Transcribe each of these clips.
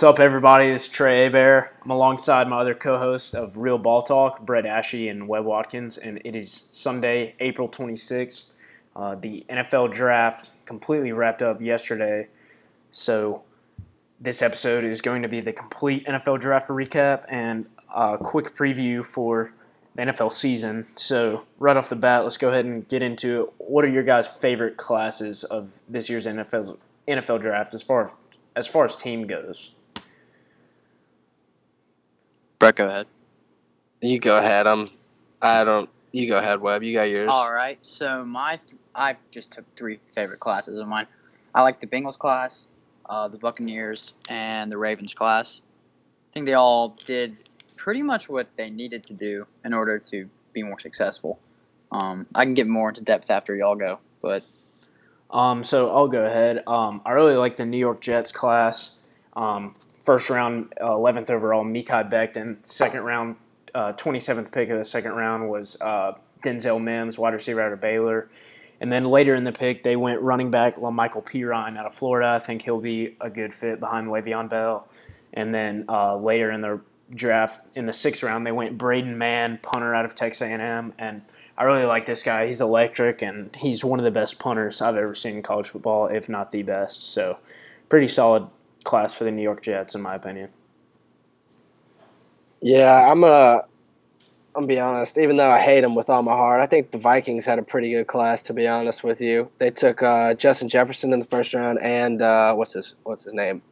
What's up, everybody? This is Trey Bear. I'm alongside my other co-host of Real Ball Talk, Brett Ashy and Webb Watkins, and it is Sunday, April 26th. Uh, the NFL draft completely wrapped up yesterday, so this episode is going to be the complete NFL draft recap and a quick preview for the NFL season. So right off the bat, let's go ahead and get into it. What are your guys' favorite classes of this year's NFL NFL draft as far as far as team goes? Brett, go ahead. You go ahead. I'm. I don't. You go ahead, Webb. You got yours. All right. So my, I just took three favorite classes of mine. I like the Bengals class, uh, the Buccaneers, and the Ravens class. I think they all did pretty much what they needed to do in order to be more successful. Um, I can get more into depth after y'all go, but Um, so I'll go ahead. Um, I really like the New York Jets class. Um, first round, uh, 11th overall, Mekhi Becton. Second round, uh, 27th pick of the second round was uh, Denzel Mims, wide receiver out of Baylor. And then later in the pick, they went running back Michael Perine out of Florida. I think he'll be a good fit behind Le'Veon Bell. And then uh, later in the draft, in the sixth round, they went Braden Mann, punter out of Texas A&M, and I really like this guy. He's electric, and he's one of the best punters I've ever seen in college football, if not the best. So, pretty solid class for the New York Jets, in my opinion. Yeah, I'm gonna. I'm gonna be honest. Even though I hate them with all my heart, I think the Vikings had a pretty good class. To be honest with you, they took uh, Justin Jefferson in the first round, and uh, what's his what's his name,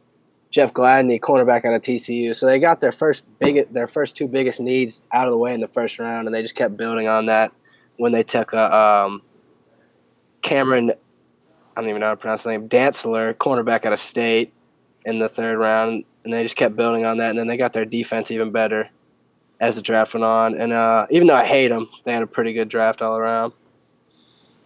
Jeff Gladney, cornerback out of TCU. So they got their first big, their first two biggest needs out of the way in the first round, and they just kept building on that when they took uh, um, Cameron. I don't even know how to pronounce his name. Dantzler, cornerback out of State, in the third round, and they just kept building on that. And then they got their defense even better as the draft went on. And uh, even though I hate them, they had a pretty good draft all around.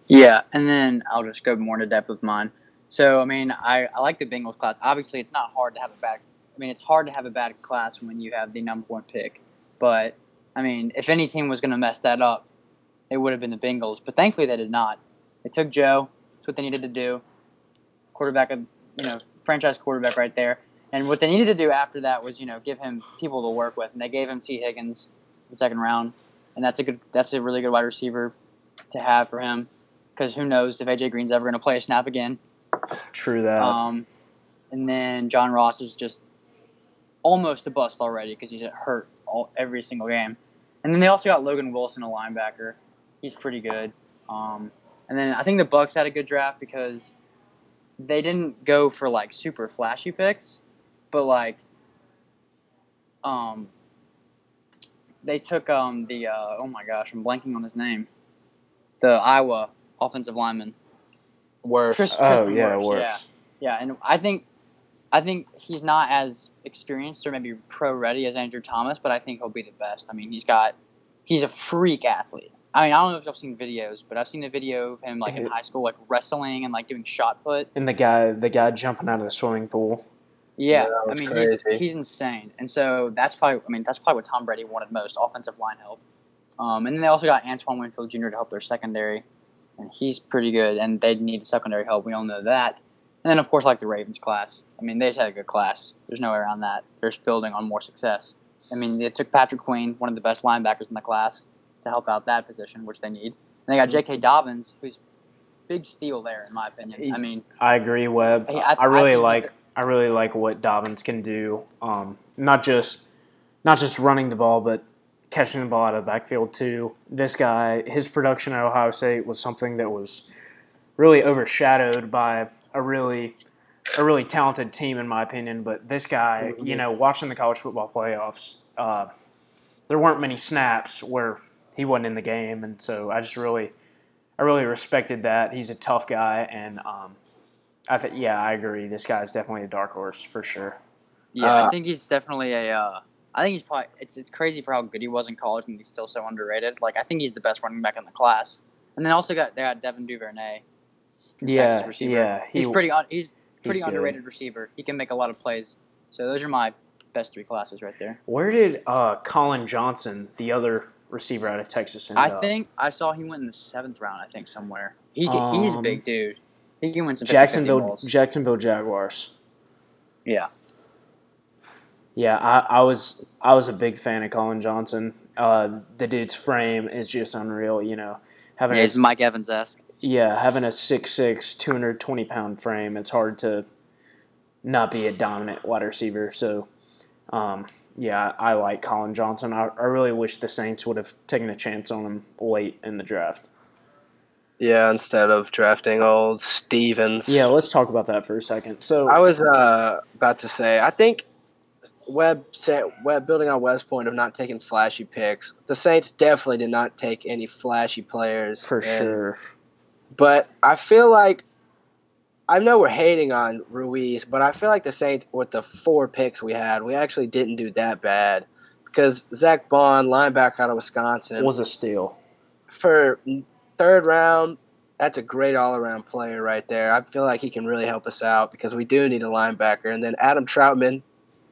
yeah. And then I'll just go more into depth with mine. So I mean, I, I like the Bengals class. Obviously, it's not hard to have a bad. I mean, it's hard to have a bad class when you have the number one pick. But I mean, if any team was going to mess that up, it would have been the Bengals. But thankfully, they did not. They took Joe. That's what they needed to do. Quarterback, of you know, franchise quarterback right there. And what they needed to do after that was, you know, give him people to work with, and they gave him Tee Higgins the second round, and that's a good, that's a really good wide receiver to have for him, because who knows if AJ Green's ever going to play a snap again. True that. Um, and then John Ross is just almost a bust already because he's hurt all every single game. And then they also got Logan Wilson, a linebacker. He's pretty good. Um, and then I think the Bucks had a good draft because they didn't go for like super flashy picks, but like um, they took um the uh, oh my gosh, I'm blanking on his name, the Iowa offensive lineman. Worth. Tris- oh, Tristan yeah, Wirfs, works. Yeah, and I think I think he's not as experienced or maybe pro ready as Andrew Thomas, but I think he'll be the best. I mean, he's got he's a freak athlete. I mean, I don't know if y'all seen videos, but I've seen a video of him like in high school, like wrestling and like doing shot put. And the guy, the guy jumping out of the swimming pool. Yeah, Yeah, I mean, crazy. he's he's insane, and so that's probably I mean that's probably what Tom Brady wanted most: offensive line help. Um, and then they also got Antoine Winfield Jr. to help their secondary, and he's pretty good. And they need secondary help. We all know that. And then of course, like the Ravens class. I mean, they just had a good class. There's no way around that. They're just building on more success. I mean, they took Patrick Queen, one of the best linebackers in the class, to help out that position, which they need. And they got J.K. Dobbins, who's big steal there, in my opinion. I mean, I agree, Webb. I, I I really think like. I really like what Dobbins can do. Um, not just, not just running the ball, but catching the ball out of the backfield too. This guy, his production at Ohio State was something that was really overshadowed by a really, a really talented team, in my opinion. But this guy, you know, watching the college football playoffs, uh, there weren't many snaps where he wasn't in the game, and so I just really, I really respected that. He's a tough guy, and um, I think yeah, I agree. This guy's definitely a dark horse for sure. Yeah, I Uh, think he's definitely a. Uh, I think he's probably. It's it's crazy for how good he was in college, and he's still so underrated. Like I think he's the best running back in the class. And then also got they got Devin Duvernay. Yeah, Texas receiver. yeah, he- he's pretty. Un, he's pretty he's good. underrated receiver. He can make a lot of plays. So those are my best three classes right there. Where did uh, Collin Johnson, the other receiver out of Texas, end I up? think I saw he went in the seventh round. I think somewhere. He can, he's a Um, big dude. He can win some 50-50 Jacksonville, balls. Jacksonville Jaguars. Yeah. Yeah, I, I was I was a big fan of Collin Johnson. Uh, the dude's frame is just unreal. You know, having Yeah, a, he's Mike Evans esque. yeah having a 6'6", 220 pound frame, it's hard to not be a dominant wide receiver. So, um, yeah, I, like Collin Johnson. I, I really wish the Saints would have taken a chance on him late in the draft. Yeah, instead of drafting old Stevens. Yeah, let's talk about that for a second. So, I was uh, about to say, I think Web Webb building on Webb's point of not taking flashy picks. The Saints definitely did not take any flashy players for and- sure, But I feel like I know we're hating on Ruiz, but I feel like the Saints with the four picks we had, we actually didn't do that bad because Zack Baun, linebacker out of Wisconsin, was a steal. for third round. That's a great all around player right there. I feel like he can really help us out because we do need a linebacker. And then Adam Trautman,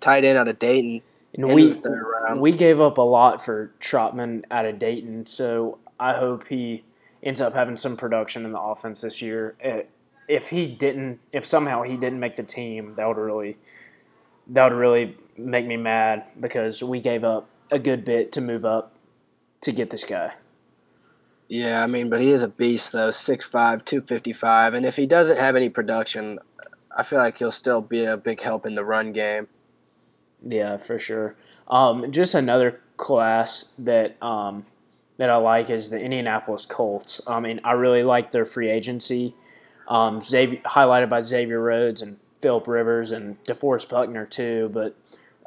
tight end out of Dayton, And in we the third round. we gave up a lot for Trautman out of Dayton, so I hope he ends up having some production in the offense this year. Eh, If he didn't, if somehow he didn't make the team, that would really that would really make me mad because we gave up a good bit to move up to get this guy. Yeah, I mean, but he is a beast though, 6'5", 255. And if he doesn't have any production, I feel like he'll still be a big help in the run game. Yeah, for sure. Um, just another class that um, that I like is the Indianapolis Colts. I mean, I really like their free agency, um, Xavier, highlighted by Xavier Rhodes and Philip Rivers and DeForest Buckner too. But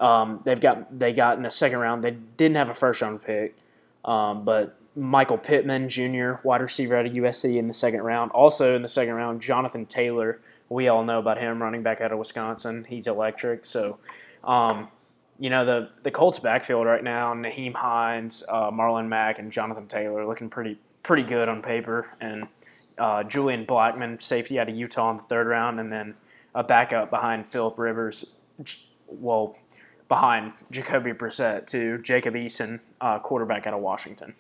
um, they've got they got in the second round. They didn't have a first round pick, um, but Michael Pittman Jr., wide receiver out of USC, in the second round. Also in the second round, Jonathan Taylor. We all know about him, running back out of Wisconsin. He's electric. So. Um, you know the the Colts backfield right now: Nyheim Hines, uh, Marlon Mack, and Jonathan Taylor looking pretty pretty good on paper. And uh, Julian Blackmon, safety out of Utah in the third round, and then a backup behind Philip Rivers. Well, behind Jacoby Brissett to Jacob Eason, uh, quarterback out of Washington.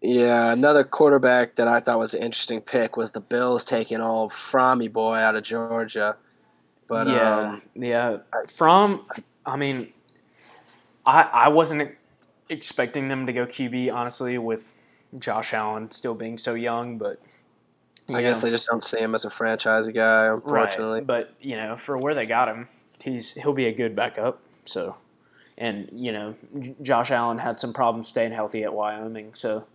Yeah, another quarterback that I thought was an interesting pick was the Bills taking old Frommy boy out of Georgia. But yeah, um, yeah. Fromm, I mean, I I wasn't expecting them to go QB honestly with Josh Allen still being so young, but I you guess they just don't see him as a franchise guy, unfortunately. right. But you know, for where they got him, he's he'll be a good backup. So, and you know, J- Josh Allen had some problems staying healthy at Wyoming, so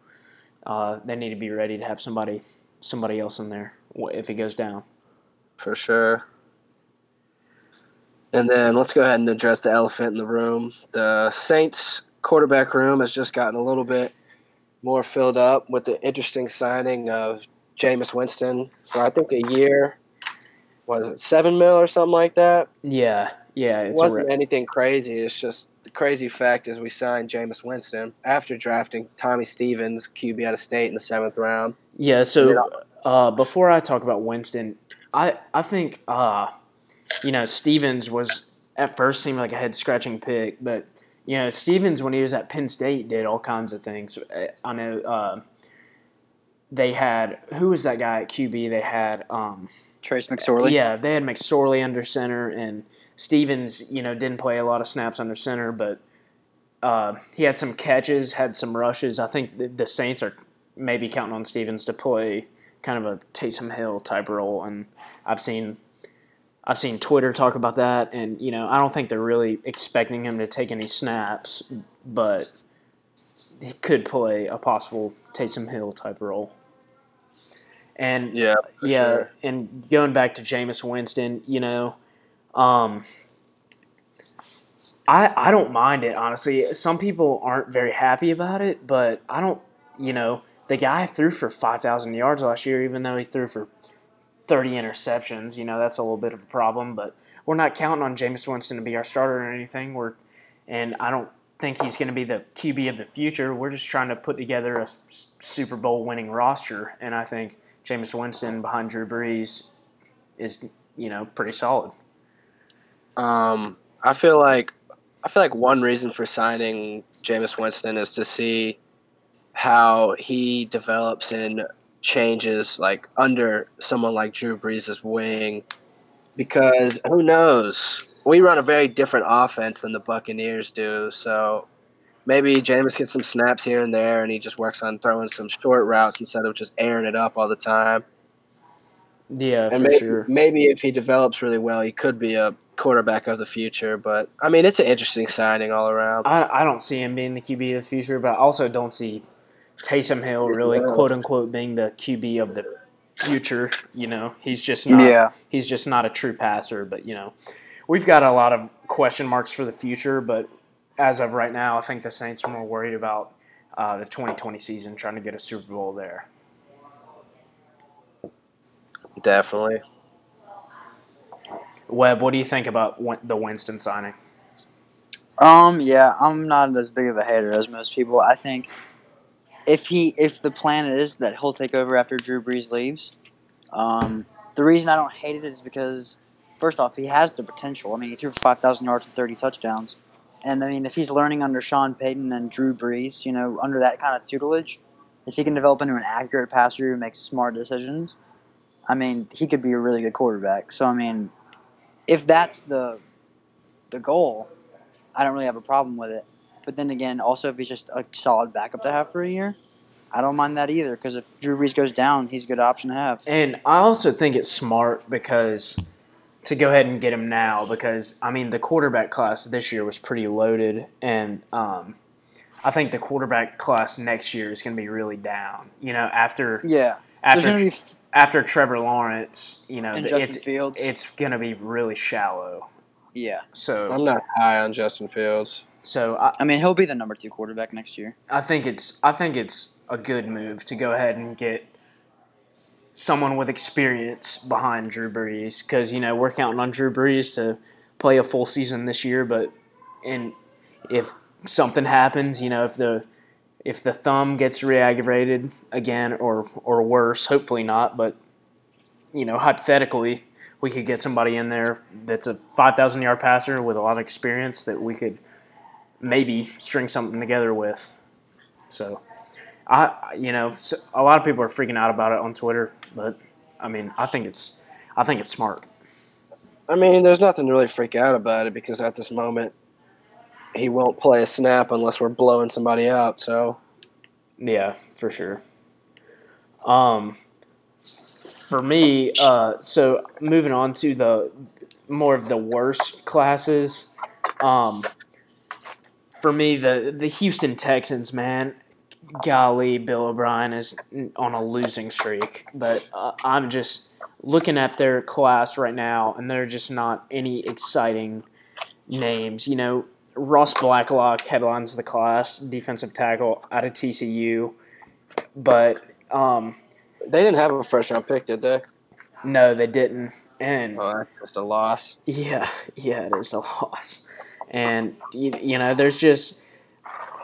uh, they need to be ready to have somebody somebody else in there if he goes down. For sure. And then let's go ahead and address the elephant in the room. The Saints quarterback room has just gotten a little bit more filled up with the interesting signing of Jameis Winston for I think a year. Was it seven mil or something like that? Yeah, yeah, It wasn't anything crazy. It's just the crazy fact is we signed Jameis Winston after drafting Tommy Stevens, QB out of state in the seventh round. Yeah, so uh, before I talk about Winston, I I think uh, you know Stevens was at first seemed like a head scratching pick, but you know Stevens when he was at Penn State did all kinds of things. Uh, I know uh, they had who was that guy at QB? They had um, Trace McSorley. yeah, they had McSorley under center, and Stevens, you know, didn't play a lot of snaps under center, but uh, he had some catches, had some rushes. I think the, the Saints are maybe counting on Stevens to play kind of a Taysom Hill type role, and I've seen. I've seen Twitter talk about that, and you know I don't think they're really expecting him to take any snaps, but he could play a possible Taysom Hill type role. And Yeah, yeah, sure. and going back to Jameis Winston, you know, um, I I don't mind it honestly. Some people aren't very happy about it, but I don't. You know, the guy threw for five thousand yards last year, even though he threw for thirty interceptions. You know, that's a little bit of a problem, but we're not counting on Jameis Winston to be our starter or anything. We're and I don't think he's going to be the QB of the future. We're just trying to put together a Super Bowl winning roster, and I think Jameis Winston behind Drew Brees is you know pretty solid. Um, I feel like I feel like one reason for signing Jameis Winston is to see how he develops and changes like under someone like Drew Brees' wing. Because who knows? we run a very different offense than the Buccaneers do. So maybe Jameis gets some snaps here and there, and he just works on throwing some short routes instead of just airing it up all the time. Yeah, And for maybe, sure. maybe if he develops really well, he could be a quarterback of the future. But I mean, it's an interesting signing all around. I, I don't see him being the QB of the future, but I also don't see Taysom Hill really quote unquote being the QB of the future. You know, he's just not. Yeah. He's just not a true passer. But you know, we've got a lot of question marks for the future. But as of right now, I think the Saints are more worried about uh, the 2020 season, trying to get a Super Bowl there. Definitely. Webb, what do you think about the Winston signing? Um, yeah, I'm not as big of a hater as most people. I think if he if the plan is that he'll take over after Drew Brees leaves, um, the reason I don't hate it is because first off, he has the potential. I mean, he threw five thousand yards and thirty touchdowns, and I mean, if he's learning under Sean Payton and Drew Brees, you know, under that kind of tutelage, if he can develop into an accurate passer who makes smart decisions, I mean, he could be a really good quarterback. So I mean, if that's the the goal, I don't really have a problem with it. But then again, also if he's just a solid backup to have for a year, I don't mind that either. Because if Drew Brees goes down, he's a good option to have. And I also think it's smart because to go ahead and get him now because I mean the quarterback class this year was pretty loaded and um, I think the quarterback class next year is going to be really down. You know, after Yeah, after be after Trevor Lawrence, you know, and the- Justin it's Fields. it's going to be really shallow. yeah, So I'm not high on Justin Fields. So I, I mean he'll be the number two quarterback next year. I think it's I think it's a good move to go ahead and get someone with experience behind Drew Brees because you know we're counting on Drew Brees to play a full season this year, but and if something happens, you know if the if the thumb gets re-aggravated again or or worse, hopefully not, but you know hypothetically we could get somebody in there that's a five thousand yard passer with a lot of experience that we could maybe string something together with. So, I you know a lot of people are freaking out about it on Twitter, but I mean I think it's I think it's smart. I mean, there's nothing to really freak out about it because at this moment, he won't play a snap unless we're blowing somebody out. So Yeah, for sure. Um, for me, uh, so moving on to the more of the worst classes. Um, for me, the the Houston Texans, man, golly, Bill O'Brien is on a losing streak. But uh, I'm just looking at their class right now, and they're just not any exciting names. You know, Ross Blacklock headlines the class, defensive tackle out of TCU. But um, they didn't have a first round pick, did they? no, they didn't. And Oh, that's just a loss. yeah, yeah, it is a loss. And you, you know, there's just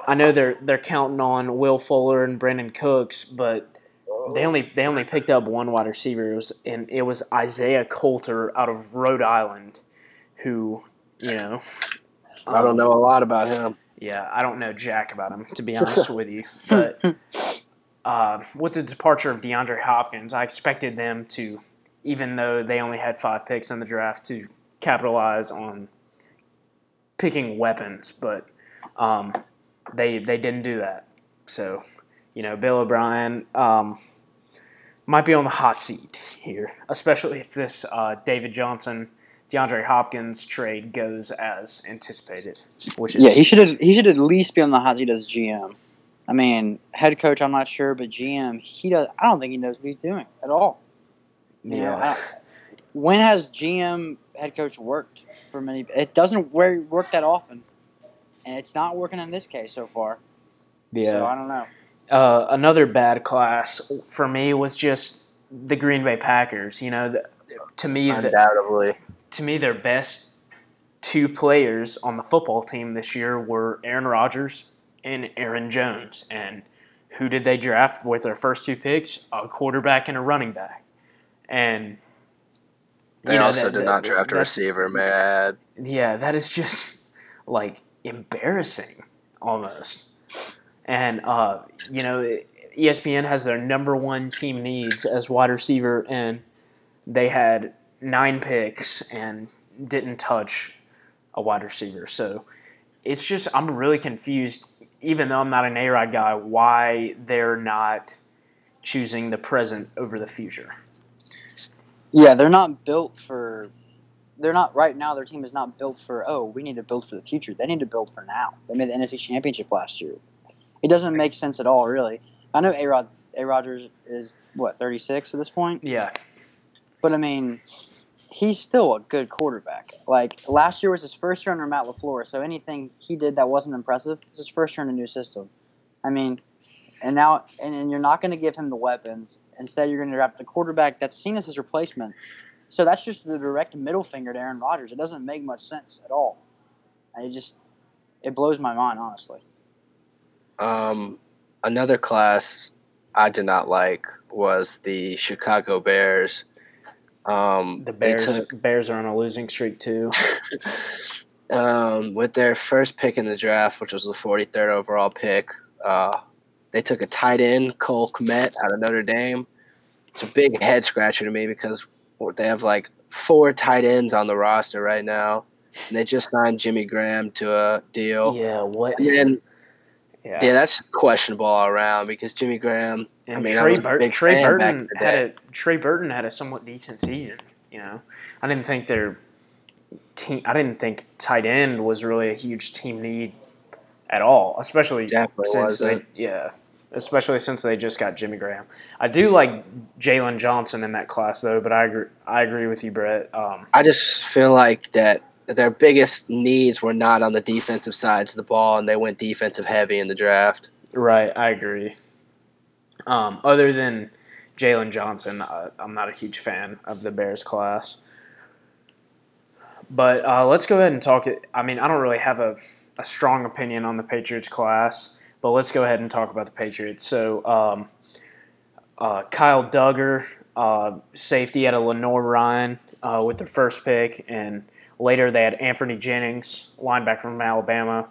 I know they're they're counting on Will Fuller and Brandin Cooks, but they only they only picked up one wide receiver. It was and it was Isaiah Coulter out of Rhode Island, who you know. I don't um, know a lot about him. Yeah, I don't know jack about him to be honest with you, but uh, with the departure of DeAndre Hopkins, I expected them to, even though they only had five picks in the draft, to capitalize on picking weapons, but um, they they didn't do that. So, you know, Bill O'Brien um, might be on the hot seat here, especially if this uh, David Johnson. DeAndre Hopkins trade goes as anticipated, which is Yeah, he should he should at least be on the hot seat as GM. I mean, head coach, I'm not sure, but GM, he does. I don't think he knows what he's doing at all. You know, yeah. I- when has GM head coach worked for many? It doesn't work that often, and it's not working in this case so far. Yeah, so I don't know. Uh, another bad class for me was just the Green Bay Packers. You know, the, to me, the, Undoubtedly. to me, their best two players on the football team this year were Aaron Rodgers and Aaron Jones. And who did they draft with their first two picks? A quarterback and a running back. And They you know, also that- did that- not draft a receiver, man. yeah, that is just like embarrassing almost. And uh, you know, ESPN has their number one team needs as wide receiver, and they had nine picks and didn't touch a wide receiver. So it's just I'm really confused, even though I'm not an A Rod guy, why they're not choosing the present over the future. Yeah, they're not built for. They're not right now. Their team is not built for. Oh, we need to build for the future. They need to build for now. They made the NFC Championship last year. It doesn't make sense at all, really. I know A Rod A Rodgers is what thirty six at this point, Yeah, but I mean, he's still a good quarterback. Like last year was his first year under Matt LaFleur, so anything he did that wasn't impressive was his first year in a new system. I mean, and now and, and you're not going to give him the weapons. Instead, you're going to draft the quarterback that's seen as his replacement. So that's just the direct middle finger to Aaron Rodgers. It doesn't make much sense at all. And It just it blows my mind, honestly. Um, another class I did not like was the Chicago Bears. Um, the Bears took- Bears are on a losing streak too. um, with their first pick in the draft, which was the 43rd overall pick, uh, they took a tight end, Cole Kmet, out of Notre Dame. It's a big head scratcher to me because they have like four tight ends on the roster right now. And they just signed Jimmy Graham to a deal. yeah, what? And then, Yeah, yeah, that's questionable all around because Jimmy Graham, and I mean, I Trey, a Bur- Trey fan back in Burton had a Trey Burton had a somewhat decent season. You know, I didn't think their team. I didn't think tight end was really a huge team need at all, especially Definitely since they yeah, especially since they just got Jimmy Graham. I do like Jaylon Johnson in that class though, but I agree. I agree with you, Brett. Um, I just feel like that their biggest needs were not on the defensive sides of the ball, and they went defensive heavy in the draft. Right, I agree. Um, other than Jaylon Johnson, I, I'm not a huge fan of the Bears class. But uh, let's go ahead and talk. It. I mean, I don't really have a, a strong opinion on the Patriots class, but let's go ahead and talk about the Patriots. So, um, uh, Kyle Dugger, uh, safety out of Lenoir-Rhyne uh, with their first pick, and later they had Anfernee Jennings, linebacker from Alabama.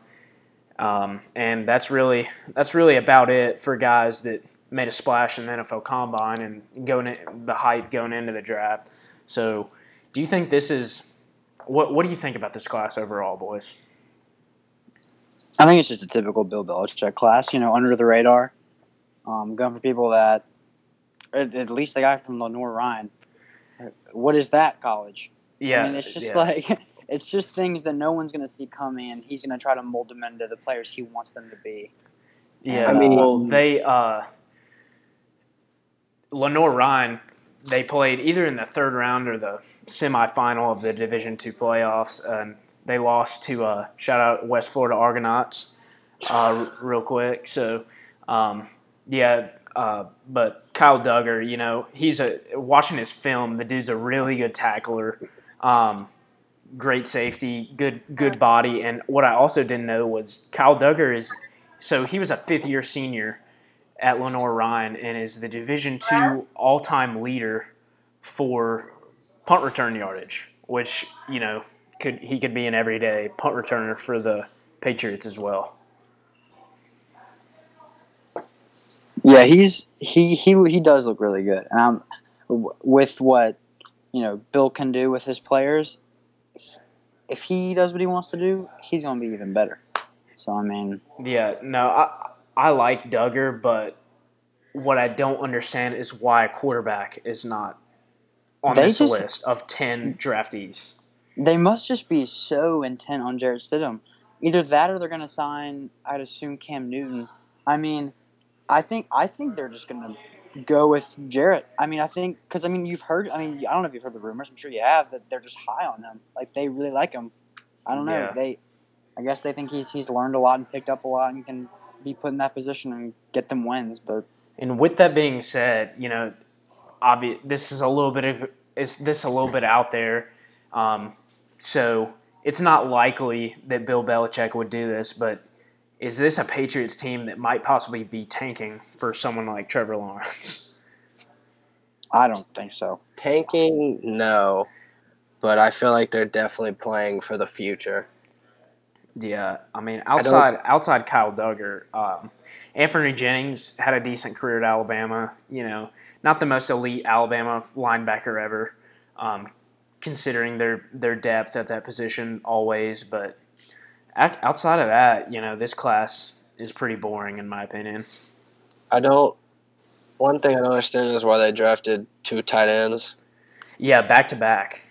Um, and that's really that's really about it for guys that made a splash in the NFL Combine and going in, the hype going into the draft. So, do you think this is what? What do you think about this class overall, boys? I think it's just a typical Bill Belichick class, you know, under the radar. Um, going for people that, at, at least the guy from Lenoir-Rhyne. What is that college? Yeah, I mean, it's just yeah. like it's just things that no one's going to see coming, and he's going to try to mold them into the players he wants them to be. Yeah, I mean- well, they uh, Lenoir-Rhyne. They played either in the third round or the semifinal of the Division Two playoffs, and they lost to uh, shout out West Florida Argonauts, uh, real quick. So, um, yeah, uh, but Kyle Dugger, you know, he's a watching his film. The dude's a really good tackler. Um, great safety, good good body, and what I also didn't know was Kyle Dugger is so he was a fifth year senior at Lenoir-Rhyne and is the Division two all time leader for punt return yardage, which you know could he could be an everyday punt returner for the Patriots as well. Yeah, he's he he he does look really good, and I'm with what you know Bill can do with his players. If he does what he wants to do, he's going to be even better. So I mean, Yeah, no, I I like Dugger, but what I don't understand is why a quarterback is not on this just- list of ten draftees. They must just be so intent on Jarrett Stidham. Either that, or they're going to sign. I'd assume Cam Newton. I mean, I think I think they're just going to go with Jarrett. I mean, I think because I mean you've heard. I mean, I don't know if you've heard the rumors. I'm sure you have that they're just high on him. Like they really like him. I don't know. Yeah. They, I guess they think he's he's learned a lot and picked up a lot and can be put in that position and get them wins. But And with that being said, you know, obvious this is a little bit of is this a little bit out there, um, so it's not likely that Bill Belichick would do this. But is this a Patriots team that might possibly be tanking for someone like Trevor Lawrence? I don't think so. Tanking, no, but I feel like they're definitely playing for the future. Yeah, I mean outside outside Kyle Dugger, um, Anfernee Jennings had a decent career at Alabama. You know, not the most elite Alabama linebacker ever. Um, considering their their depth at that position always. But out- outside of that, you know, this class is pretty boring in my opinion. I don't. One thing I don't understand is why they drafted two tight ends, Yeah, back to back.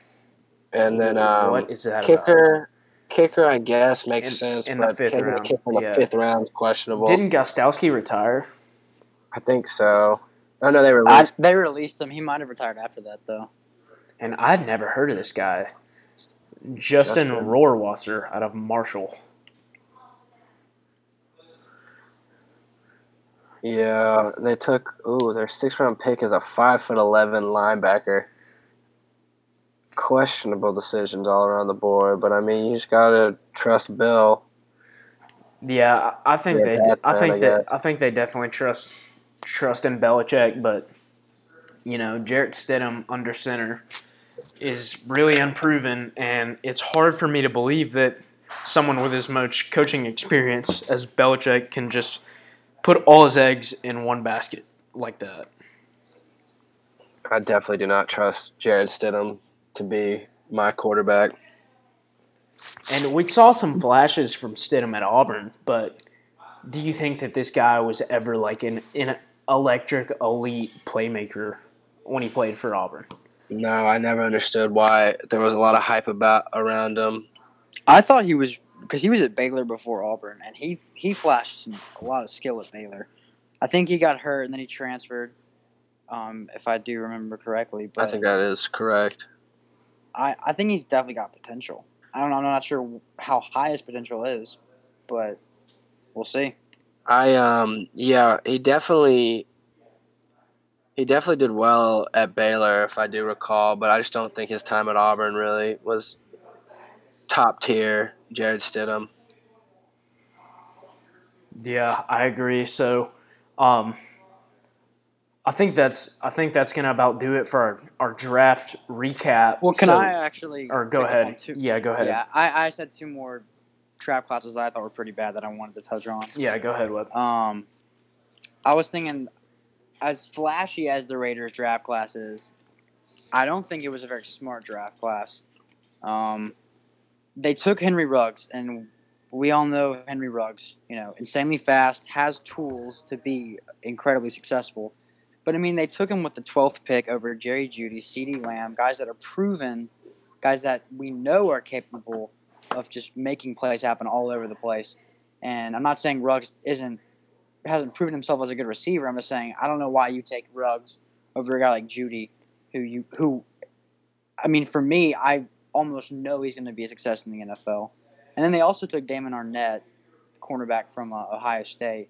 and then um, what is that about? kicker. Kicker, I guess, makes In- sense, in the fifth taking round, kicker in the yeah. fifth round questionable. Didn't Gostkowski retire? I think so. Oh no, they I, released. they released him. He might have retired after that though. And I'd never heard of this guy. Justin, Justin. Rohrwasser out of Marshall. Yeah, they took. Ooh, their sixth round pick is a five foot eleven linebacker. Questionable decisions all around the board, but I mean, you just gotta trust Bill. Yeah, I think Yeah, they. I think I that. I think they definitely trust trust in Belichick, but you know, Jarrett Stidham under center is really unproven, and it's hard for me to believe that someone with as much coaching experience as Belichick can just put all his eggs in one basket like that. I definitely do not trust Jarrett Stidham to be my quarterback. And we saw some flashes from Stidham at Auburn, but do you think that this guy was ever like an, an electric elite playmaker when he played for Auburn? No, I never understood why there was a lot of hype about around him. I thought he was because he was at Baylor before Auburn, and he he flashed a lot of skill at Baylor. I think he got hurt and then he transferred, um, if I do remember correctly. But I think that is correct. I, I think he's definitely got potential. I don't know. I'm not sure how high his potential is, but we'll see. I um yeah, he definitely he definitely did well at Baylor if I do recall, but I just don't think his time at Auburn really was top tier Jarrett Stidham. Yeah, I agree. So, um, I think that's I think that's gonna about do it for our, our draft recap. Well, can So- I actually? Or go pick up on ahead. two- Yeah, go ahead. Yeah, I, I said two more trap classes I thought were pretty bad that I wanted to touch on. Yeah, go ahead, Webb. Um, I was thinking, as flashy as the Raiders draft class is, I don't think it was a very smart draft class. Um, they took Henry Ruggs, and we all know Henry Ruggs. You know, insanely fast, has tools to be incredibly successful. But I mean, they took him with the twelfth pick over Jerry Jeudy, CeeDee Lamb, guys that are proven, guys that we know are capable of just making plays happen all over the place. And I'm not saying Ruggs isn't hasn't proven himself as a good receiver. I'm just saying I don't know why you take Ruggs over a guy like Jeudy, who you who, I mean, for me, I almost know he's going to be a success in the NFL. And then they also took Damon Arnette, cornerback from uh, Ohio State.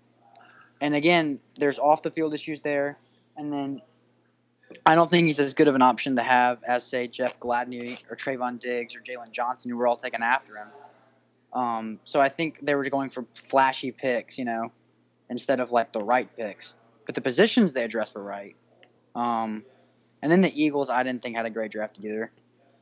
And again, there's off the field issues there. And then I don't think he's as good of an option to have as say Jeff Gladney or Trevon Diggs or Jaylon Johnson, who were all taken after him. Um, so I think they were going for flashy picks, you know, instead of like the right picks. But the positions they addressed were right. Um, and then the Eagles, I didn't think had a great draft either.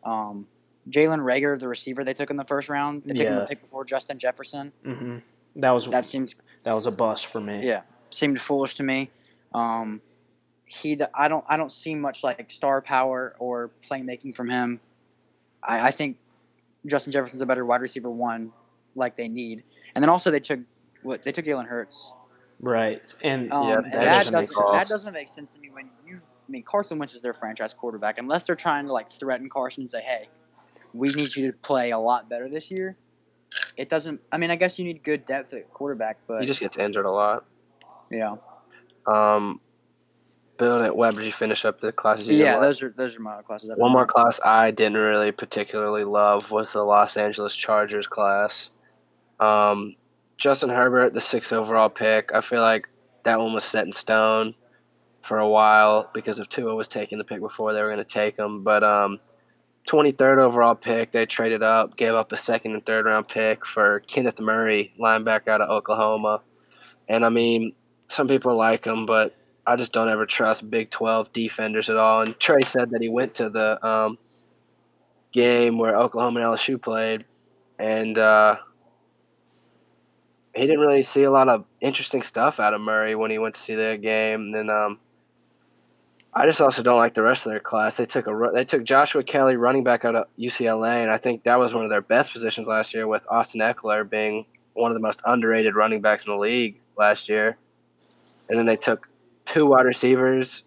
Um, Jalen Reagor, the receiver they took in the first round, they took him Yeah. the pick before Justin Jefferson. hmm That was That seems that was a bust for me. yeah seemed foolish to me. Um, he, I don't, I don't see much like star power or playmaking from him. I, I think Justin Jefferson's a better wide receiver one, like they need. And then also they took what they took Jalen Hurts. Right. And Um, Yeah, and that that, doesn't doesn't, make that sense. doesn't make sense to me when you. I mean, Carson Wentz is their franchise quarterback. Unless they're trying to like threaten Carson and say, "Hey, we need you to play a lot better this year." It doesn't. I mean, I guess you need good depth at quarterback, but He just gets injured a lot. yeah, Um, Bill at Webb, did you finish up the classes? You yeah. didn't? Those are those are my classes. One more class I didn't really particularly love was the Los Angeles Chargers class. Um, Justin Herbert, the sixth overall pick. I feel like that one was set in stone for a while because if Tua was taking the pick before they were going to take him. But um, 23rd overall pick, they traded up, gave up a second and third round pick for Kenneth Murray, linebacker out of Oklahoma. And I mean, some people like him, but I just don't ever trust Big 12 defenders at all. And Trey said that he went to the um, game where Oklahoma and LSU played, and uh, he didn't really see a lot of interesting stuff out of Murray when he went to see their game. And then um, I just also don't like the rest of their class. They took a they took Joshua Kelley, running back out of UCLA, and I think that was one of their best positions last year. With Austin Ekeler being one of the most underrated running backs in the league last year, and then they took two wide receivers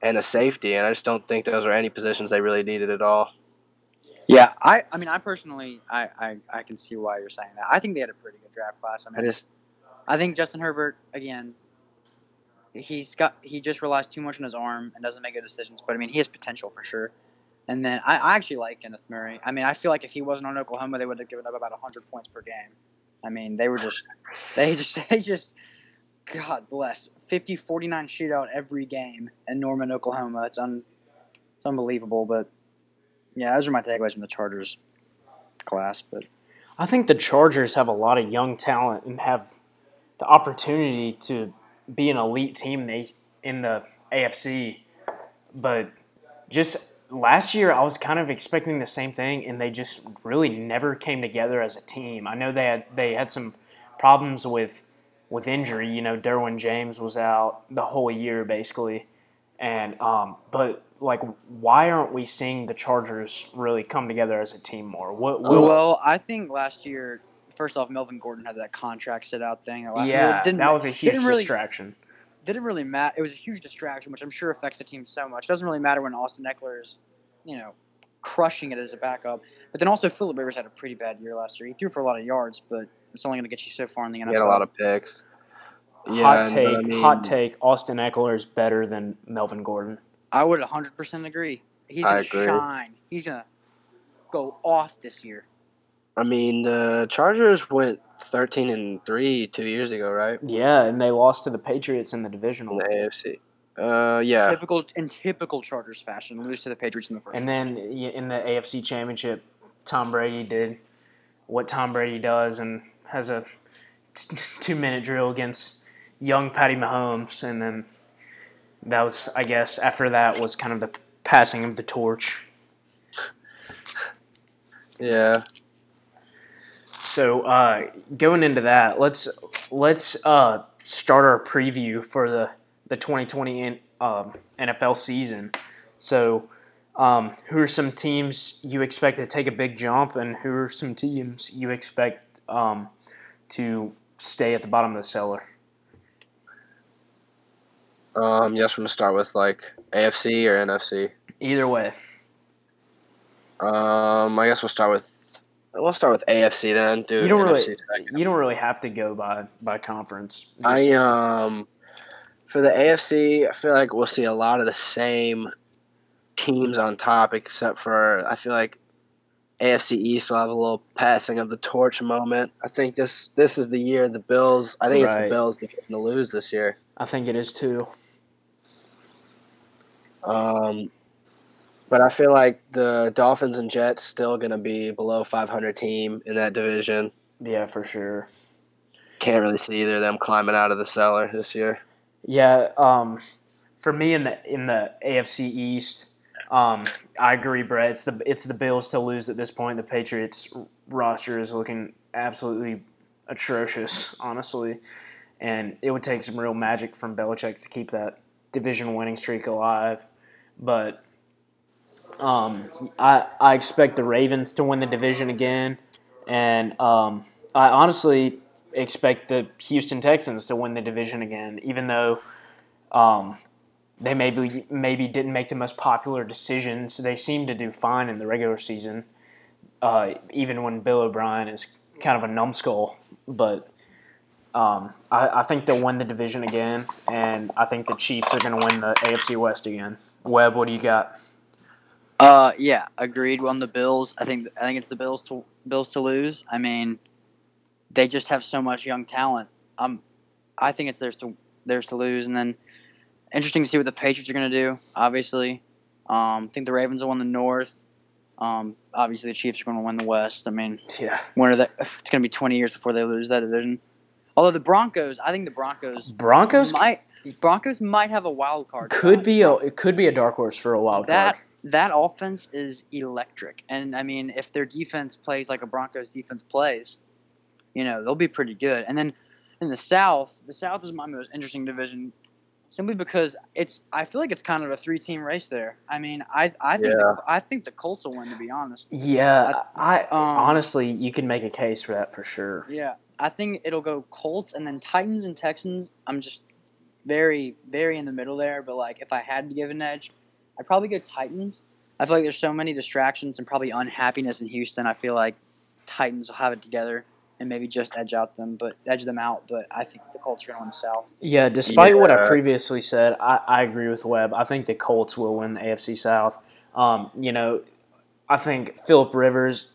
and a safety, and I just don't think those are any positions they really needed at all. Yeah, I, I mean, I personally, I, I, I can see why you're saying that. I think they had a pretty good draft class. I I mean, just I think Justin Herbert again. He's got he just relies too much on his arm and doesn't make good decisions. But I mean, he has potential for sure. And then I, I actually like Kenneth Murray. I mean, I feel like if he wasn't on Oklahoma, they would have given up about hundred points per game. I mean, they were just they just they just God bless 50 49 shootout every game in Norman, Oklahoma. It's un it's unbelievable. But yeah, those are my takeaways from the Chargers class. But I think the Chargers have a lot of young talent and have the opportunity to be an elite team in the AFC. But just last year, I was kind of expecting the same thing, and they just really never came together as a team. I know they had they had some problems with with injury. You know, Derwin James was out the whole year basically, and um, but like, why aren't we seeing the Chargers really come together as a team more? What? what well, I think last year, first off, Melvin Gordon had that contract sit out thing. It yeah, didn't, that was a huge didn't really- distraction. didn't really matter. It was a huge distraction, which I'm sure affects the team so much. It doesn't really matter when Austin Ekeler is, you know, crushing it as a backup. But then also Philip Rivers had a pretty bad year last year. He threw for a lot of yards, but it's only going to get you so far in the NFL. he had a lot of picks. Yeah, hot take, I mean- hot take. Austin Ekeler is better than Melvin Gordon. I would 100% agree. He's going to agree. shine. He's going to go off this year. I mean, the Chargers went thirteen and three two years ago, right? Yeah, and they lost to the Patriots in the divisional. In the AFC. Uh, yeah. Typical in typical Chargers fashion, lose to the Patriots in the first. And then in the AFC Championship, Tom Brady did what Tom Brady does and has a two minute drill against young Patty Mahomes. And then that was, I guess, after that was kind of the passing of the torch. Yeah. So uh, going into that, let's let's uh, start our preview for the the 2020 in, um, NFL season. So, um, who are some teams you expect to take a big jump, and who are some teams you expect um, to stay at the bottom of the cellar? Um, you guys want to start with like AFC or NFC? Either way, Um, I guess we'll start with we'll start with AFC then. Do you don't NFC really second. you don't really have to go by by conference. Just- I um for the AFC, I feel like we'll see a lot of the same teams on top, except for I feel like AFC East will have a little passing of the torch moment. I think this this is the year the Bills. I think it's the Bills that are going to lose this year. I think it is too. Um, but I feel like the Dolphins and Jets still going to be below 500 team in that division. Yeah, for sure. Can't really see either of them climbing out of the cellar this year. Yeah, um, for me in the in the AFC East, um, I agree, Brett. It's the it's the Bills to lose at this point. The Patriots roster is looking absolutely atrocious, honestly, and it would take some real magic from Belichick to keep that division winning streak alive. But um, I I expect the Ravens to win the division again, and um, I honestly expect the Houston Texans to win the division again, even though um, they maybe maybe didn't make the most popular decisions. They seem to do fine in the regular season, uh, even when Bill O'Brien is kind of a numbskull. But um, I, I think they'll win the division again, and I think the Chiefs are going to win the AFC West again. Webb, what do you got? Uh, yeah, agreed on the Bills. I think I think it's the Bills to Bills to lose. I mean, they just have so much young talent. Um, I think it's theirs to theirs to lose, and then interesting to see what the Patriots are going to do. Obviously, um, I think the Ravens will win the North. Um, obviously the Chiefs are going to win the West. I mean, Yeah, when are they? It's going to be twenty years before they lose that division. Although the Broncos, I think the Broncos Broncos might Broncos might have a wild card. could be a it could be a dark horse for a wild that card. that offense is electric, and I mean, if their defense plays like a Broncos defense plays, you know they'll be pretty good. And then in the South, the South is my most interesting division simply because it's. I feel like it's kind of a three team race there. I mean, I I think Yeah. the, I think the Colts will win. To be honest. Yeah, I Um, honestly, you can make a case for that for sure. Yeah, I think it'll go Colts and then Titans and Texans. I'm just very, very in the middle there. But like, if I had to give an edge, I'd probably go Titans. I feel like there's so many distractions and probably unhappiness in Houston. I feel like Titans will have it together and maybe just edge out them, but edge them out. But I think the Colts are going to win the South. Yeah, despite what I previously said, I, I agree with Webb. I think the Colts will win the AFC South. Um, you know, I think Philip Rivers.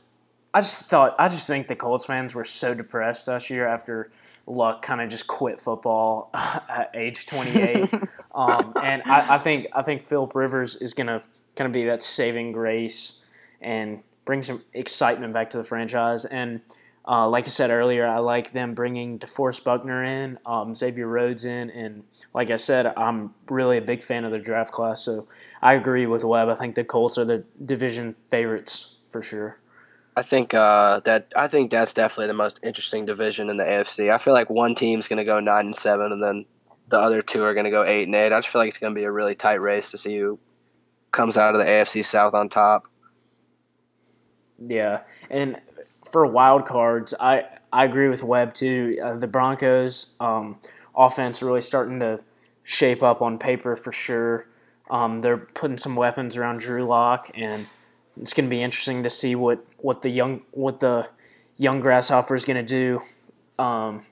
I just thought I just think the Colts fans were so depressed last year after Luck kind of just quit football at age 28. um, and I, I think I think Philip Rivers is gonna gonna be that saving grace and bring some excitement back to the franchise. And uh, like I said earlier, I like them bringing DeForest Buckner in, um, Xavier Rhodes in, and like I said, I'm really a big fan of the draft class. So I agree with Webb. I think the Colts are the division favorites for sure. I think uh, that I think that's definitely the most interesting division in the AFC. I feel like one team's going to go nine and seven, and then the other two are going to go eight and eight. I just feel like it's going to be a really tight race to see who comes out of the AFC South on top. Yeah, and for wild cards, I I agree with Webb too. Uh, the Broncos um, offense really starting to shape up on paper for sure. Um, they're putting some weapons around Drew Lock, and it's going to be interesting to see what, what the young what the young grasshopper is going to do. Um,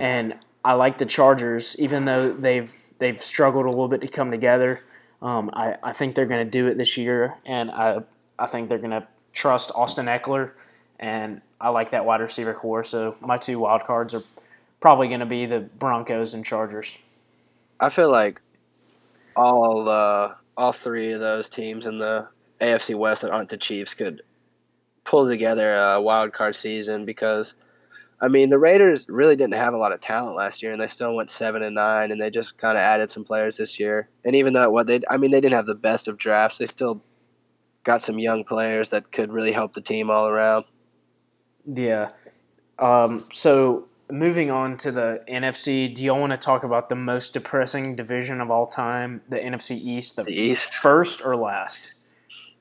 and I like the Chargers, even though they've they've struggled a little bit to come together. Um, I, I think they're going to do it this year, and I I think they're going to trust Austin Ekeler, and I like that wide receiver corps. So my two wild cards are probably going to be the Broncos and Chargers. I feel like all uh, all three of those teams in the AFC West that aren't the Chiefs could pull together a wild card season because I mean the Raiders really didn't have a lot of talent last year and they still went seven and nine and they just kind of added some players this year and even though what they I mean they didn't have the best of drafts they still got some young players that could really help the team all around. Yeah. Um, so moving on to the NFC, do y'all want to talk about the most depressing division of all time, the NFC East, the, The East. first or last?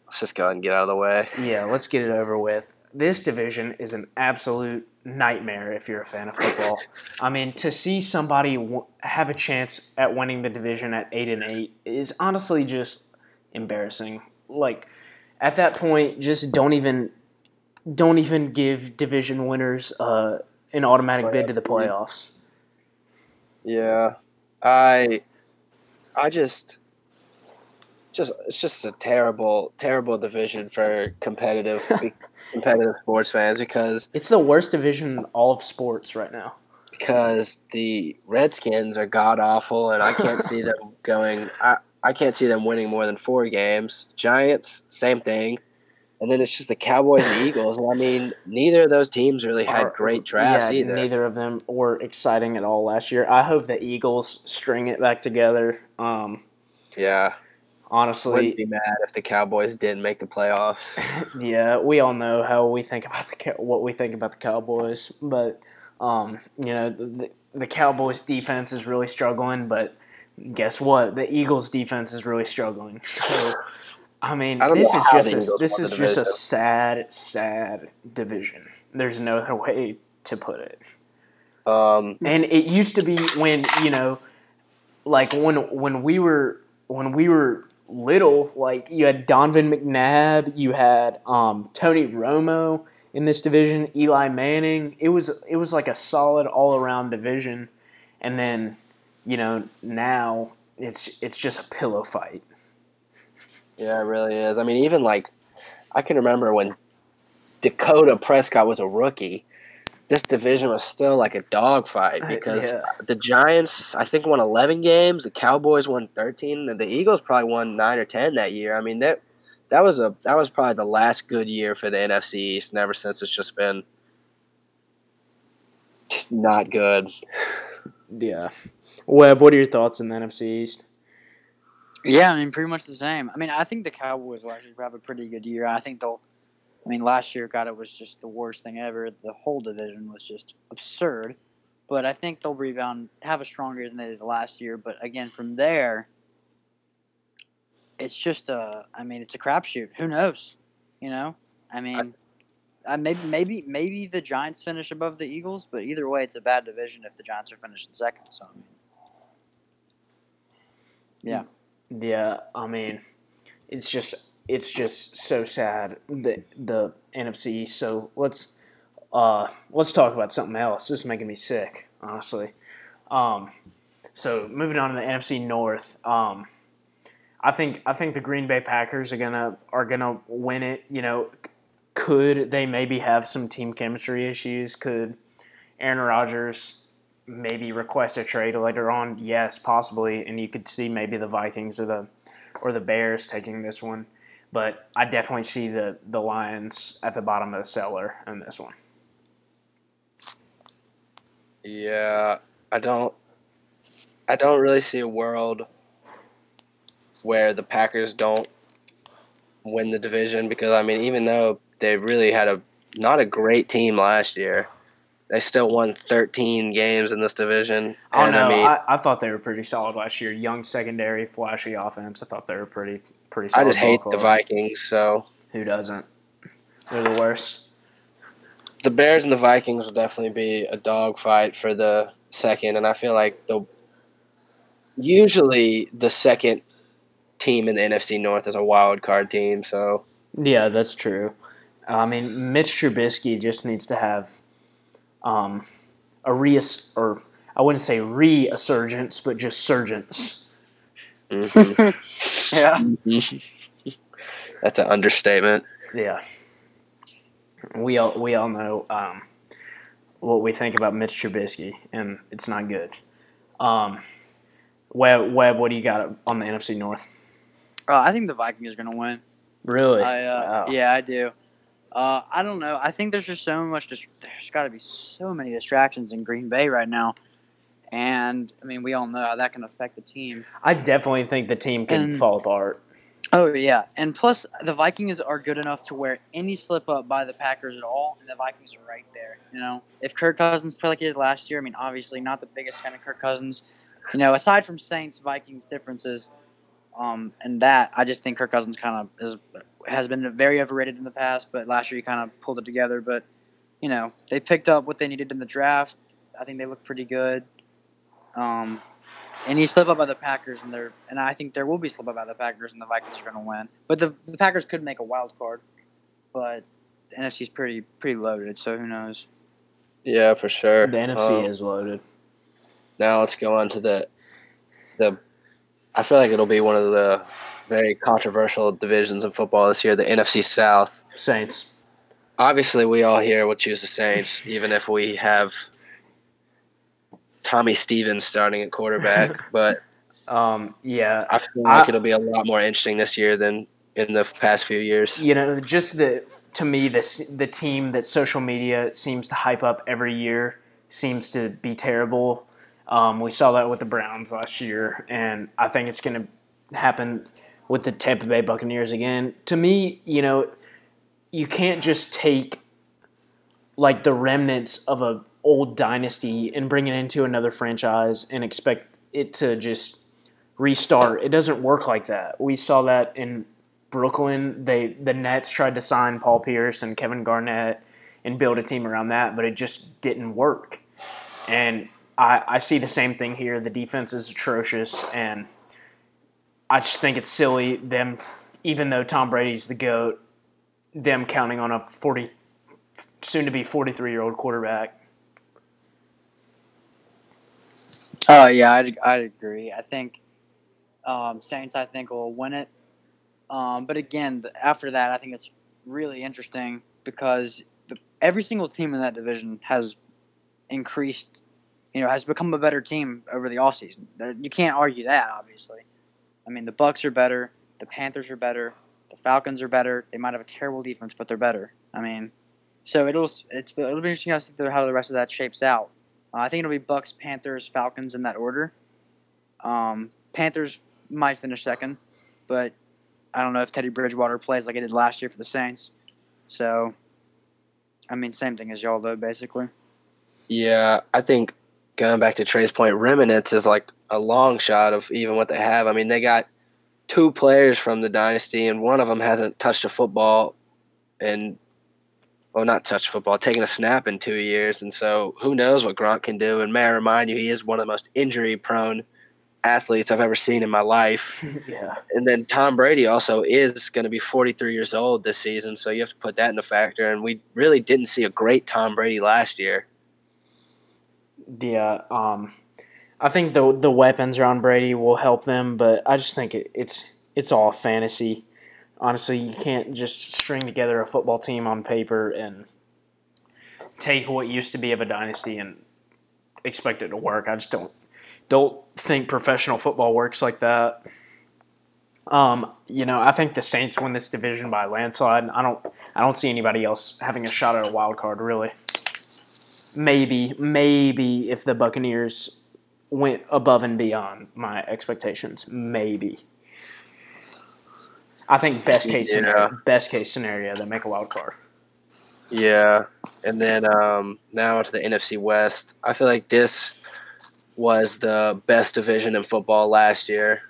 Let's just go ahead and get out of the way. Yeah, let's get it over with. This division is an absolute nightmare if you're a fan of football. I mean, to see somebody w- have a chance at winning the division at eight and eight is honestly just embarrassing. Like at that point, just don't even don't even give division winners uh, an automatic bid to the playoffs. Yeah, I, I just, just it's just a terrible, terrible division for competitive, competitive sports fans because It's the worst division in all of sports right now. because the Redskins are god awful, and I can't see them going. I I can't see them winning more than four games. Giants, same thing. And then it's just the Cowboys and Eagles. And I mean, neither of those teams really had Are- great drafts yeah, either. Neither of them were exciting at all last year. I hope the Eagles string it back together. Um, Yeah, honestly, wouldn't be mad if the Cowboys didn't make the playoffs. yeah, we all know how we think about the what we think about the Cowboys, but um, you know the, the Cowboys defense is really struggling. But guess what? The Eagles defense is really struggling. So. I mean, I this is just a, this is just a sad, sad division. There's no other way to put it. Um, And it used to be when you know, like when when we were when we were little, like you had Donovan McNabb, you had um, Tony Romo in this division, Eli Manning. It was it was like a solid all around division, and then you know now it's it's just a pillow fight. Yeah, it really is. I mean, even like I can remember when Dakota Prescott was a rookie. This division was still like a dogfight because Yeah. the Giants, I think, won 11 games. The Cowboys won 13, and the Eagles probably won nine or 10 that year. I mean that that was a that was probably the last good year for the NFC East, and ever since it's just been not good. Yeah. Webb, what are your thoughts in the NFC East? Yeah, I mean, pretty much the same. I mean, I think the Cowboys will actually have a pretty good year. I think they'll. I mean, last year, God, it was just the worst thing ever. The whole division was just absurd. but I think they'll rebound, have a stronger year than they did last year. But again, from there, it's just a. I mean, it's a crapshoot. Who knows? You know, I mean, I, maybe maybe maybe the Giants finish above the Eagles, but either way, it's a bad division if the Giants are finishing second. So I mean, yeah, Yeah, I mean, it's just it's just so sad that the NFC. So let's uh let's talk about something else. This is making me sick, honestly. Um, so moving on to the NFC North. Um, I think I think the Green Bay Packers are gonna are gonna win it. You know, could they maybe have some team chemistry issues? Could Aaron Rodgers maybe request a trade later on? Yes, possibly, and you could see maybe the Vikings or the or the Bears taking this one. But I definitely see the the Lions at the bottom of the cellar in this one. Yeah, I don't. I don't really see a world where the Packers don't win the division because I mean, even though they really had a not a great team last year, they still won 13 games in this division. Oh, I don't And know. I mean, I, I thought they were pretty solid last year. Young secondary, flashy offense. I thought they were pretty pretty I just hate ball the. Vikings. So Who doesn't? They're the worst. the Bears and the Vikings will definitely be a dogfight for the second, and I feel like the usually the second team in the NFC North is a wild card team. So Yeah, that's true. I mean, Mitch Trubisky just needs to have um, a reas or I wouldn't say resurgence, but just surgence. mhm. yeah. that's an understatement. Yeah, we all we all know um, what we think about Mitch Trubisky, and it's not good. Um, Webb, Webb, what do you got on the NFC North? Uh, I think the Vikings are gonna win. Really? I, uh, Wow. Yeah, I do. Uh, I don't know. I think there's just so much. Dis- there's got to be so many distractions in Green Bay right now, and I mean, we all know how that can affect the team. I definitely think the team can And- fall apart. Oh yeah, and plus the Vikings are good enough to where any slip up by the Packers at all, and the Vikings are right there. You know, if Kirk Cousins play like he did last year, I mean, obviously not the biggest fan of Kirk Cousins. You know, aside from Saints Vikings differences, um, and that I just think Kirk Cousins kind of is has been very overrated in the past, but last year he kind of pulled it together. But you know, they picked up what they needed in the draft. I think they look pretty good. Um, and he slip up by the Packers, and they're and I think there will be slip up by the Packers, and the Vikings are going to win. But the, the Packers could make a wild card, but the NFC is pretty pretty loaded, so who knows? Yeah, for sure. The NFC Um, is loaded. Now let's go on to the the. I feel like it'll be one of the very controversial divisions of football this year, the NFC South. Saints. Obviously, we all here will choose the Saints, even if we have Tommy Stevens starting at quarterback. but Um, yeah, I feel like I- it'll be a lot more interesting this year than in the past few years. you know, just the to me this the team that social media seems to hype up every year seems to be terrible. Um, we saw that with the Browns last year, and I think it's going to happen with the Tampa Bay Buccaneers again. To me, you know, you can't just take like the remnants of a old dynasty and bring it into another franchise and expect it to just restart. It doesn't work like that. We saw that in Brooklyn. They the Nets tried to sign Paul Pierce and Kevin Garnett and build a team around that, but it just didn't work. And I, I see the same thing here. The defense is atrocious, and I just think it's silly them, even though Tom Brady's the goat, them counting on a forty, soon to be forty three year old quarterback. Oh yeah, I'd, I'd agree. I think um, Saints. I think will win it. Um, but again, after that, I think it's really interesting because every single team in that division has increased. You know, has become a better team over the offseason. You can't argue that. Obviously, I mean the Bucks are better. The Panthers are better. The Falcons are better. They might have a terrible defense, but they're better. I mean, so it'll it's it'll be interesting to see how the rest of that shapes out. Uh, I think it'll be Bucks, Panthers, Falcons in that order. Um, Panthers might finish second, but I don't know if Teddy Bridgewater plays like he did last year for the Saints. So, I mean, same thing as y'all though, basically. Yeah, I think going back to Trey's point, Remnants is like a long shot of even what they have. I mean, they got two players from the dynasty, and one of them hasn't touched a football and well, not touched football, taken a snap in two years, and so who knows what Gronk can do? And may I remind you, he is one of the most injury-prone athletes I've ever seen in my life. yeah. And then Tom Brady also is going to be 43 years old this season, so you have to put that into factor. And we really didn't see a great Tom Brady last year. Yeah. Um, I think the the weapons around Brady will help them, but I just think it, it's it's all fantasy. Honestly, you can't just string together a football team on paper and take what used to be of a dynasty and expect it to work. I just don't don't think professional football works like that. Um, you know, I think the Saints win this division by landslide. I don't I don't see anybody else having a shot at a wild card really. Maybe maybe if the Buccaneers went above and beyond my expectations, maybe. I think best case Yeah. scenario, best case scenario, they make a wild card. Yeah, and then um, now to the NFC West. I feel like this was the best division in football last year,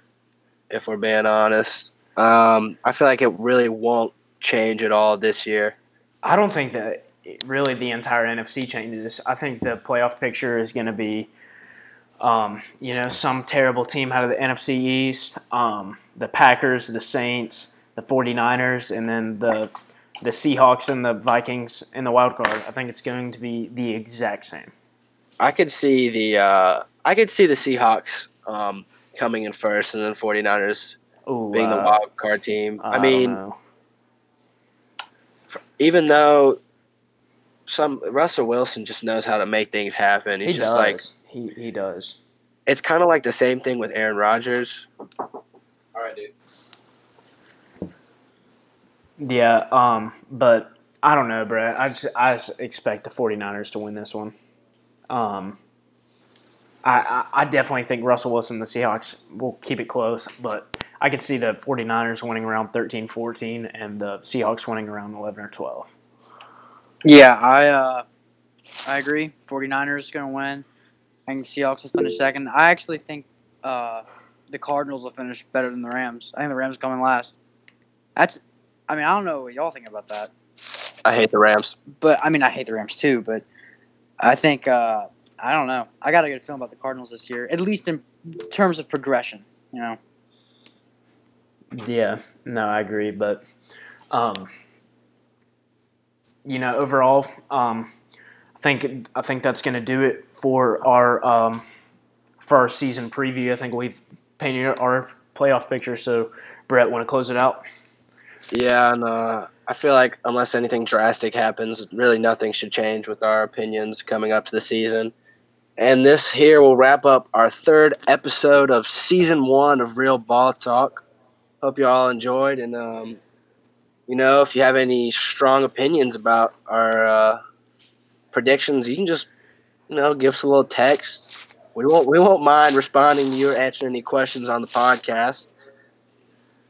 if we're being honest. Um, I feel like it really won't change at all this year. I don't think that really the entire NFC changes. I think the playoff picture is going to be, um, you know, some terrible team out of the NFC East, um, the Packers, the Saints, the 49ers, and then the the Seahawks and the Vikings in the wild card. I think it's going to be the exact same. I could see the uh, I could see the Seahawks um, coming in first, and then 49ers Ooh, being the uh, wild card team. I, don't mean, even though some Russell Wilson just knows how to make things happen. He's he just does. like he he does. it's kind of like the same thing with Aaron Rodgers. All right, dude. Yeah, um, but I don't know, Brett. I just I just expect the 49ers to win this one. Um, I, I, I definitely think Russell Wilson and the Seahawks will keep it close, but I could see the 49ers winning around 13 14 and the Seahawks winning around 11 or 12. Yeah, I uh, I agree. 49ers going to win. I think the Seahawks will finish second. I actually think uh, the Cardinals will finish better than the Rams. I think the Rams coming last. That's, I mean, I don't know what y'all think about that, I hate the Rams. but I mean, I hate the Rams too. But I think uh, I don't know. I got to get a good feeling about the Cardinals this year, at least in terms of progression. You know, Yeah, no, I agree, but um, you know, overall, um, I think I think that's going to do it for our um, for our season preview. I think we've painted our playoff picture. So, Brett, want to close it out? Yeah, and uh, I feel like unless anything drastic happens, really nothing should change with our opinions coming up to the season. And this here will wrap up our third episode of season one of Real Ball Talk. Hope you all enjoyed, and um, you know, if you have any strong opinions about our uh, predictions, you can just you know give us a little text. We won't we won't mind responding to you or answering any questions on the podcast.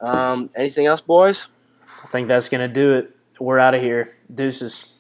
Um, anything else, boys? I think that's to do it. We're out of here. Deuces.